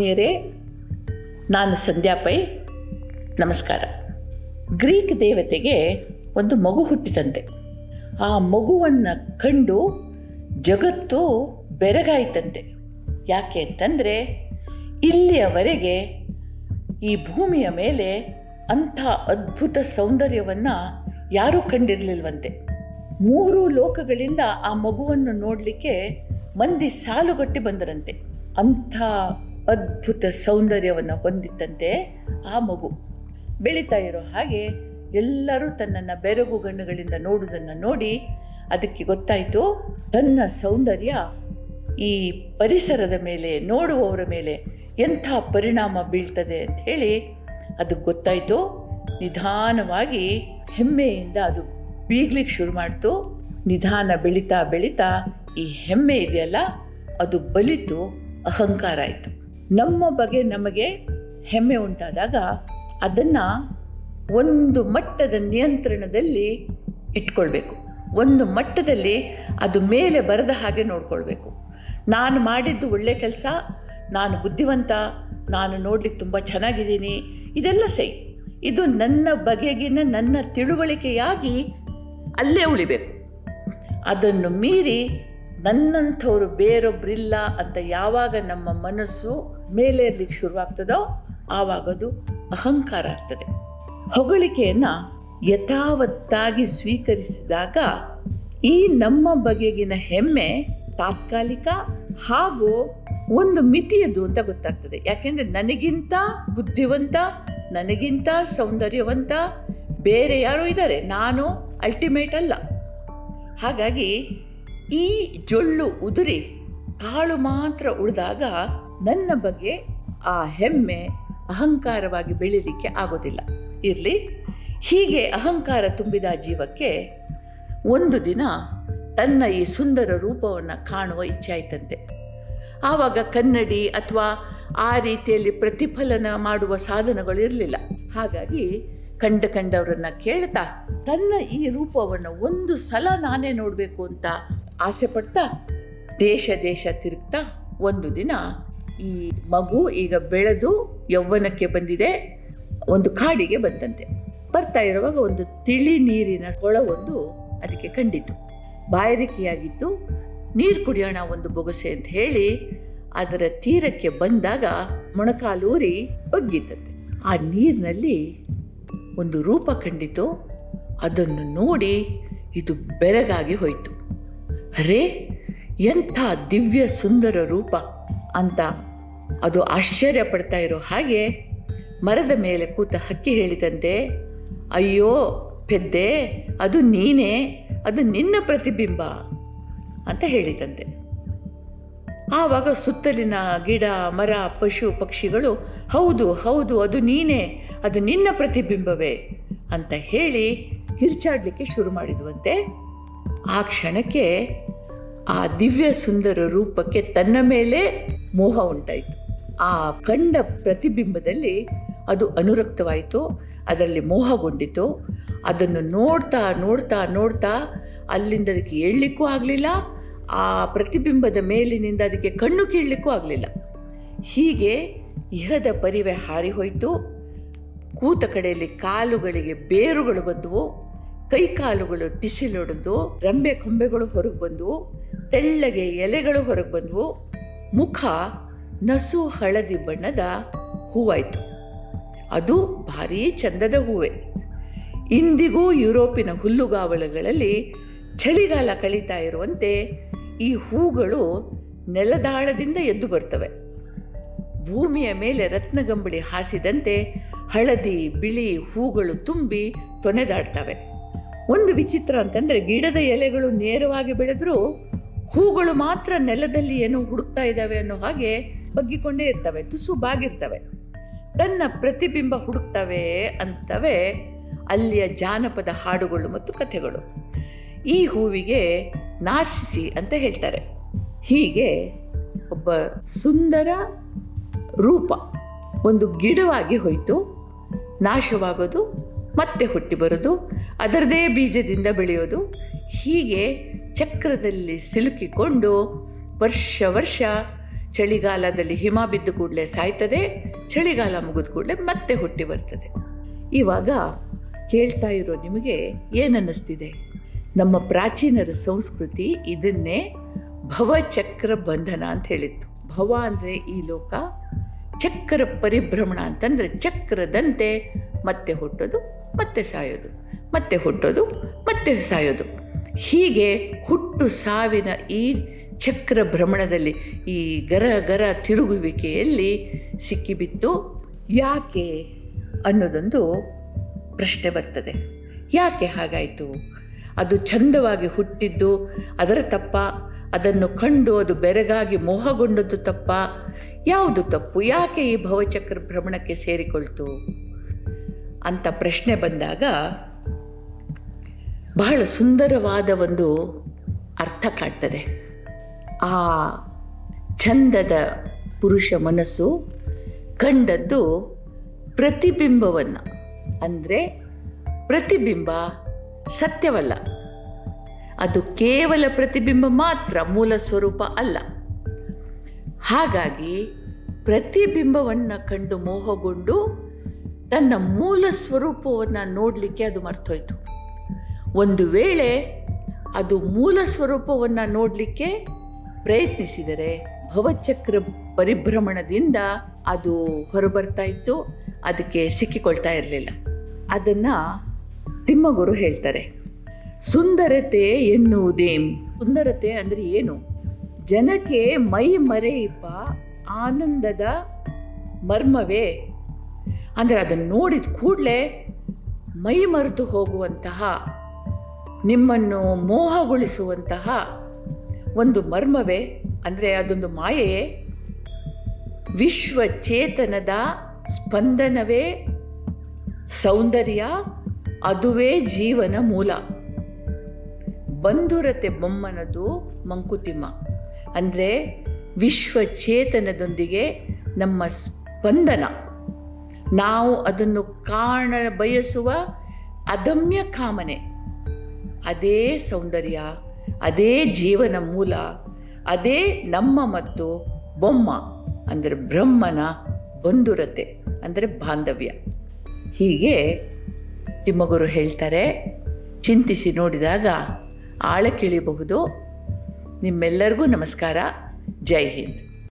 ಆತ್ಮೀಯರೇ, ನಾನು ಸಂಧ್ಯಾ ಪೈ. ನಮಸ್ಕಾರ. ಗ್ರೀಕ್ ದೇವತೆಗೆ ಒಂದು ಮಗು ಹುಟ್ಟಿತಂತೆ ಆ ಮಗುವನ್ನು ಕಂಡು ಜಗತ್ತು ಬೆರಗಾಯಿತಂತೆ. ಯಾಕೆ ಅಂತಂದರೆ, ಇಲ್ಲಿಯವರೆಗೆ ಈ ಭೂಮಿಯ ಮೇಲೆ ಅಂಥ ಅದ್ಭುತ ಸೌಂದರ್ಯವನ್ನು ಯಾರೂ ಕಂಡಿರಲಿಲ್ವಂತೆ. ಮೂರು ಲೋಕಗಳಿಂದ ಆ ಮಗುವನ್ನು ನೋಡಲಿಕ್ಕೆ ಮಂದಿ ಸಾಲುಗಟ್ಟಿ ಬಂದರಂತೆ. ಅಂಥ ಅದ್ಭುತ ಸೌಂದರ್ಯವನ್ನು ಹೊಂದಿತ್ತಂತೆ ಆ ಮಗು ಬೆಳೀತಾ ಇರೋ ಹಾಗೆ ಎಲ್ಲರೂ ತನ್ನನ್ನು ಬೆರಗು ಗಣ್ಣುಗಳಿಂದ ನೋಡುವುದನ್ನು ನೋಡಿ ಅದಕ್ಕೆ ಗೊತ್ತಾಯಿತು ತನ್ನ ಸೌಂದರ್ಯ ಈ ಪರಿಸರದ ಮೇಲೆ, ನೋಡುವವರ ಮೇಲೆ ಎಂಥ ಪರಿಣಾಮ ಬೀಳ್ತದೆ ಅಂತ ಹೇಳಿ ಅದಕ್ಕೆ ಗೊತ್ತಾಯಿತು. ನಿಧಾನವಾಗಿ ಹೆಮ್ಮೆಯಿಂದ ಅದು ಬೀಗ್ಲಿಕ್ಕೆ ಶುರು ಮಾಡ್ತು. ನಿಧಾನ ಬೆಳೀತಾ ಬೆಳೀತಾ ಈ ಹೆಮ್ಮೆ ಇದೆಯಲ್ಲ, ಅದು ಬಲಿತು, ಅಹಂಕಾರ ಆಯಿತು. ನಮ್ಮ ಬಗ್ಗೆ ನಮಗೆ ಹೆಮ್ಮೆ ಉಂಟಾದಾಗ ಅದನ್ನು ಒಂದು ಮಟ್ಟದ ನಿಯಂತ್ರಣದಲ್ಲಿ ಇಟ್ಕೊಳ್ಬೇಕು. ಒಂದು ಮಟ್ಟದಲ್ಲಿ ಅದು ಮೇಲೆ ಬರದ ಹಾಗೆ ನೋಡ್ಕೊಳ್ಬೇಕು. ನಾನು ಮಾಡಿದ್ದು ಒಳ್ಳೆ ಕೆಲಸ, ನಾನು ಬುದ್ಧಿವಂತ, ನಾನು ನೋಡ್ಲಿಕ್ಕೆ ತುಂಬ ಚೆನ್ನಾಗಿದ್ದೀನಿ, ಇದೆಲ್ಲ ಸೈ ಇದು ನನ್ನ ಬಗೆಗಿನ ನನ್ನ ತಿಳುವಳಿಕೆಯಾಗಿ ಅಲ್ಲೇ ಉಳಿಬೇಕು. ಅದನ್ನು ಮೀರಿ ನನ್ನಂಥವ್ರು ಬೇರೊಬ್ಬರಿಲ್ಲ ಅಂತ ಯಾವಾಗ ನಮ್ಮ ಮನಸ್ಸು ಮೇಲೇರ್ಲಿಕ್ಕೆ ಶುರುವಾಗ್ತದೋ ಆವಾಗದು ಅಹಂಕಾರ ಆಗ್ತದೆ. ಹೊಗಳಿಕೆಯನ್ನು ಯಥಾವತ್ತಾಗಿ ಸ್ವೀಕರಿಸಿದಾಗ ಈ ನಮ್ಮ ಬಗೆಗಿನ ಹೆಮ್ಮೆ ತಾತ್ಕಾಲಿಕ ಹಾಗೂ ಒಂದು ಮಿತಿಯದು ಅಂತ ಗೊತ್ತಾಗ್ತದೆ. ಯಾಕೆಂದರೆ ನನಗಿಂತ ಬುದ್ಧಿವಂತ, ನನಗಿಂತ ಸೌಂದರ್ಯವಂತ ಬೇರೆ ಯಾರೋ ಇದ್ದಾರೆ. ನಾನು ಅಲ್ಟಿಮೇಟ್ ಅಲ್ಲ. ಹಾಗಾಗಿ ಈ ಜೊಳ್ಳು ಉದುರಿ ಕಾಳು ಮಾತ್ರ ಉಳಿದಾಗ ನನ್ನ ಬಗ್ಗೆ ಆ ಹೆಮ್ಮೆ ಅಹಂಕಾರವಾಗಿ ಬೆಳೀಲಿಕ್ಕೆ ಆಗೋದಿಲ್ಲ. ಇರಲಿ. ಹೀಗೆ ಅಹಂಕಾರ ತುಂಬಿದ ಜೀವಕ್ಕೆ ಒಂದು ದಿನ ತನ್ನ ಈ ಸುಂದರ ರೂಪವನ್ನು ಕಾಣುವ ಇಚ್ಛೆ ಆಯ್ತಂತೆ. ಆವಾಗ ಕನ್ನಡಿ ಅಥವಾ ಆ ರೀತಿಯಲ್ಲಿ ಪ್ರತಿಫಲನ ಮಾಡುವ ಸಾಧನಗಳು ಇರಲಿಲ್ಲ. ಹಾಗಾಗಿ ಕಂಡ ಕಂಡವರನ್ನು ಕೇಳ್ತಾ, ತನ್ನ ಈ ರೂಪವನ್ನು ಒಂದು ಸಲ ನಾನೇ ನೋಡಬೇಕು ಅಂತ ಆಸೆ ಪಡ್ತಾ, ದೇಶ ದೇಶ ತಿರುಗ್ತಾ ಒಂದು ದಿನ ಈ ಮಗು ಈಗ ಬೆಳೆದು ಯೌವನಕ್ಕೆ ಬಂದಿದೆ. ಒಂದು ಕಾಡಿಗೆ ಬಂತಂತೆ ಬರ್ತಾ ಇರುವಾಗ ಒಂದು ತಿಳಿ ನೀರಿನ ಕೊಳವೊಂದು ಅದಕ್ಕೆ ಕಂಡಿತು. ಬಾಯಾರಿಕೆಯಾಗಿತ್ತು. ನೀರು ಕುಡಿಯೋಣ ಒಂದು ಬೊಗಸೆ ಅಂತ ಹೇಳಿ ಅದರ ತೀರಕ್ಕೆ ಬಂದಾಗ ಮೊಣಕಾಲೂರಿ ಬಗ್ಗಿತಂತೆ ಆ ನೀರಿನಲ್ಲಿ ಒಂದು ರೂಪ ಕಂಡಿತು. ಅದನ್ನು ನೋಡಿ ಇದು ಬೆರಗಾಗಿ ಹೋಯಿತು. ಅರೇ ಎಂಥ ದಿವ್ಯ ಸುಂದರ ರೂಪ ಅಂತ ಅದು ಆಶ್ಚರ್ಯ ಪಡ್ತಾ ಇರೋ ಹಾಗೆ ಮರದ ಮೇಲೆ ಕೂತ ಹಕ್ಕಿ ಹೇಳಿದಂತೆ, ಅಯ್ಯೋ, ಪೆದ್ದೆ, ಅದು ನೀನೇ, ಅದು ನಿನ್ನ ಪ್ರತಿಬಿಂಬ ಅಂತ ಹೇಳಿದಂತೆ. ಆವಾಗ ಸುತ್ತಲಿನ ಗಿಡ, ಮರ, ಪಶು, ಪಕ್ಷಿಗಳು, ಹೌದು ಹೌದು, ಅದು ನೀನೇ, ಅದು ನಿನ್ನ ಪ್ರತಿಬಿಂಬವೇ ಅಂತ ಹೇಳಿ ಕಿರ್ಚಾಡಲಿಕ್ಕೆ ಶುರು ಮಾಡಿದ್ವಂತೆ. ಆ ಕ್ಷಣಕ್ಕೆ ಆ ದಿವ್ಯ ಸುಂದರ ರೂಪಕ್ಕೆ ತನ್ನ ಮೇಲೆ ಮೋಹ ಉಂಟಾಯಿತು. ಆ ಕಂಡ ಪ್ರತಿಬಿಂಬದಲ್ಲಿ ಅದು ಅನುರಕ್ತವಾಯಿತು, ಅದರಲ್ಲಿ ಮೋಹಗೊಂಡಿತು. ಅದನ್ನು ನೋಡ್ತಾ ನೋಡ್ತಾ ನೋಡ್ತಾ ಅಲ್ಲಿಂದ ಅದಕ್ಕೆ ಏಳಲಿಕ್ಕೂ ಆಗಲಿಲ್ಲ, ಆ ಪ್ರತಿಬಿಂಬದ ಮೇಲಿನಿಂದ ಅದಕ್ಕೆ ಕಣ್ಣು ಕೀಳಲಿಕ್ಕೂ ಆಗಲಿಲ್ಲ. ಹೀಗೆ ಇಹದ ಪರಿವೆ ಹಾರಿ ಹೋಯಿತು ಕೂತ ಕಡೆಯಲ್ಲಿ ಕಾಲುಗಳಿಗೆ ಬೇರುಗಳು ಬಂದವು, ಕೈ ಕಾಲುಗಳು ಟಿಸಿಲೊಡೆದು, ರಂಬೆ ಕೊಂಬೆಗಳು ಹೊರಗೆ ಬಂದವು, ತೆಳ್ಳಗೆ ಎಲೆಗಳು ಹೊರಗೆ ಬಂದವು, ಮುಖ ನಸು ಹಳದಿ ಬಣ್ಣದ ಹೂವಾಯಿತು. ಅದು ಭಾರೀ ಚಂದದ ಹೂವೆ. ಇಂದಿಗೂ ಯುರೋಪಿನ ಹುಲ್ಲುಗಾವಲುಗಳಲ್ಲಿ ಚಳಿಗಾಲ ಕಳೀತಾ ಇರುವಂತೆ ಈ ಹೂಗಳು ನೆಲದಾಳದಿಂದ ಎದ್ದು ಬರ್ತವೆ. ಭೂಮಿಯ ಮೇಲೆ ರತ್ನಗಂಬಳಿ ಹಾಸಿದಂತೆ ಹಳದಿ, ಬಿಳಿ ಹೂಗಳು ತುಂಬಿ ತೊನೆದಾಡ್ತವೆ. ಒಂದು ವಿಚಿತ್ರ ಅಂತಂದರೆ ಗಿಡದ ಎಲೆಗಳು ನೇರವಾಗಿ ಬೆಳೆದರೂ ಹೂಗಳು ಮಾತ್ರ ನೆಲದಲ್ಲಿ ಏನೋ ಹುಡುಕ್ತಾ ಇದ್ದಾವೆ ಅನ್ನೋ ಹಾಗೆ ಬಗ್ಗಿಕೊಂಡೇ ಇರ್ತವೆ ತುಸು ಬಾಗಿರ್ತವೆ ತನ್ನ ಪ್ರತಿಬಿಂಬ ಹುಡುಕ್ತವೆ ಅಂತವೆ ಅಲ್ಲಿಯ ಜಾನಪದ ಹಾಡುಗಳು ಮತ್ತು ಕಥೆಗಳು. ಈ ಹೂವಿಗೆ ನಾಶಿಸಿ ಅಂತ ಹೇಳ್ತಾರೆ. ಹೀಗೆ ಒಬ್ಬ ಸುಂದರ ರೂಪ ಒಂದು ಗಿಡವಾಗಿ ಹೋಯಿತು, ನಾಶವಾಗೋದು, ಮತ್ತೆ ಹುಟ್ಟಿ ಬರೋದು, ಅದರದೇ ಬೀಜದಿಂದ ಬೆಳೆಯೋದು, ಹೀಗೆ ಚಕ್ರದಲ್ಲಿ ಸಿಲುಕಿಕೊಂಡು ವರ್ಷ ವರ್ಷ ಚಳಿಗಾಲದಲ್ಲಿ ಹಿಮ ಬಿದ್ದ ಕೂಡಲೇ ಸಾಯ್ತದೆ, ಚಳಿಗಾಲ ಮುಗಿದ ಕೂಡಲೇ ಮತ್ತೆ ಹುಟ್ಟಿ ಬರ್ತದೆ. ಇವಾಗ ಕೇಳ್ತಾ ಇರೋ ನಿಮಗೆ ಏನನ್ನಿಸ್ತಿದೆ? ನಮ್ಮ ಪ್ರಾಚೀನರ ಸಂಸ್ಕೃತಿ ಇದನ್ನೇ ಭವಚಕ್ರ ಬಂಧನ ಅಂತ ಹೇಳಿತ್ತು. ಭವ ಅಂದರೆ ಈ ಲೋಕ, ಚಕ್ರ ಪರಿಭ್ರಮಣ ಅಂತಂದರೆ ಚಕ್ರದಂತೆ ಮತ್ತೆ ಹುಟ್ಟೋದು, ಮತ್ತೆ ಸಾಯೋದು, ಮತ್ತೆ ಹುಟ್ಟೋದು, ಮತ್ತೆ ಸಾಯೋದು. ಹೀಗೆ ಹುಟ್ಟು ಸಾವಿನ ಈ ಚಕ್ರ ಭ್ರಮಣದಲ್ಲಿ ಈ ಗರ ಗರ ತಿರುಗುವಿಕೆಯಲ್ಲಿ ಸಿಕ್ಕಿಬಿತ್ತು. ಯಾಕೆ ಅನ್ನೋದೊಂದು ಪ್ರಶ್ನೆ ಬರ್ತದೆ. ಯಾಕೆ ಹಾಗಾಯಿತು? ಅದು ಚಂದವಾಗಿ ಹುಟ್ಟಿದ್ದು, ಅದರ ತಪ್ಪ, ಅದನ್ನು ಕಂಡು ಅದು ಬೆರಗಾಗಿ ಮೋಹಗೊಂಡದ್ದು ತಪ್ಪ, ಯಾವುದು ತಪ್ಪು? ಯಾಕೆ ಈ ಭವಚಕ್ರ ಭ್ರಮಣಕ್ಕೆ ಸೇರಿಕೊಳ್ತು? ಅಂತ ಪ್ರಶ್ನೆ ಬಂದಾಗ ಬಹಳ ಸುಂದರವಾದ ಒಂದು ಅರ್ಥ ಕಾಡ್ತದೆ ಆ ಚಂದದ ಪುರುಷ ಮನಸ್ಸು ಕಂಡದ್ದು ಪ್ರತಿಬಿಂಬವನ್ನು. ಅಂದರೆ ಪ್ರತಿಬಿಂಬ ಸತ್ಯವಲ್ಲ. ಅದು ಕೇವಲ ಪ್ರತಿಬಿಂಬ ಮಾತ್ರ, ಮೂಲ ಸ್ವರೂಪ ಅಲ್ಲ. ಹಾಗಾಗಿ ಪ್ರತಿಬಿಂಬವನ್ನು ಕಂಡು ಮೋಹಗೊಂಡು ತನ್ನ ಮೂಲ ಸ್ವರೂಪವನ್ನು ನೋಡಲಿಕ್ಕೆ ಅದು ಮರ್ತೋಯ್ತು. ಒಂದು ವೇಳೆ ಅದು ಮೂಲ ಸ್ವರೂಪವನ್ನು ನೋಡಲಿಕ್ಕೆ ಪ್ರಯತ್ನಿಸಿದರೆ ಭವಚಕ್ರ ಪರಿಭ್ರಮಣದಿಂದ ಅದು ಹೊರಬರ್ತಾ ಇತ್ತು, ಅದಕ್ಕೆ ಸಿಕ್ಕಿಕೊಳ್ತಾ ಇರಲಿಲ್ಲ. ಅದನ್ನು ತಿಮ್ಮಗುರು ಹೇಳ್ತಾರೆ, ಸುಂದರತೆ ಎನ್ನುವುದೇ ಸುಂದರತೆ ಅಂದರೆ ಏನು? ಜನಕ್ಕೆ ಮೈ ಮರೆಯಿಪ ಆನಂದದ ಮರ್ಮವೇ? ಅಂದರೆ ಅದನ್ನು ನೋಡಿದ ಕೂಡಲೇ ಮೈ ಮರೆತು ಹೋಗುವಂತಹ, ನಿಮ್ಮನ್ನು ಮೋಹಗೊಳಿಸುವಂತಹ ಒಂದು ಮರ್ಮವೇ, ಅಂದರೆ ಅದೊಂದು ಮಾಯೆಯೇ. ವಿಶ್ವಚೇತನದ ಸ್ಪಂದನವೇ ಸೌಂದರ್ಯ, ಅದುವೇ ಜೀವನ ಮೂಲ. ಬಂಧುರತೆ ಬೊಮ್ಮನದು ಮಂಕುತಿಮ್ಮ. ಅಂದರೆ ವಿಶ್ವಚೇತನದೊಂದಿಗೆ ನಮ್ಮ ಸ್ಪಂದನ. ನಾವು ಅದನ್ನು ಕಾಣ ಬಯಸುವ ಅದಮ್ಯ ಕಾಮನೆ. ಅದೇ ಸೌಂದರ್ಯ. ಅದೇ ಜೀವನ ಮೂಲ, ಅದೇ ನಮ್ಮ ಮತ್ತು ಬೊಮ್ಮ, ಅಂದರೆ ಬ್ರಹ್ಮನ ಬಂಧುರತೆ, ಅಂದರೆ ಬಾಂಧವ್ಯ. ಹೀಗೆ ತಿಮ್ಮಗುರು ಹೇಳ್ತಾರೆ, ಚಿಂತಿಸಿ ನೋಡಿದಾಗ ಆಳಕ್ಕಿಳಿಯಬಹುದು ನಿಮ್ಮೆಲ್ಲರಿಗೂ ನಮಸ್ಕಾರ, ಜೈ ಹಿಂದ್.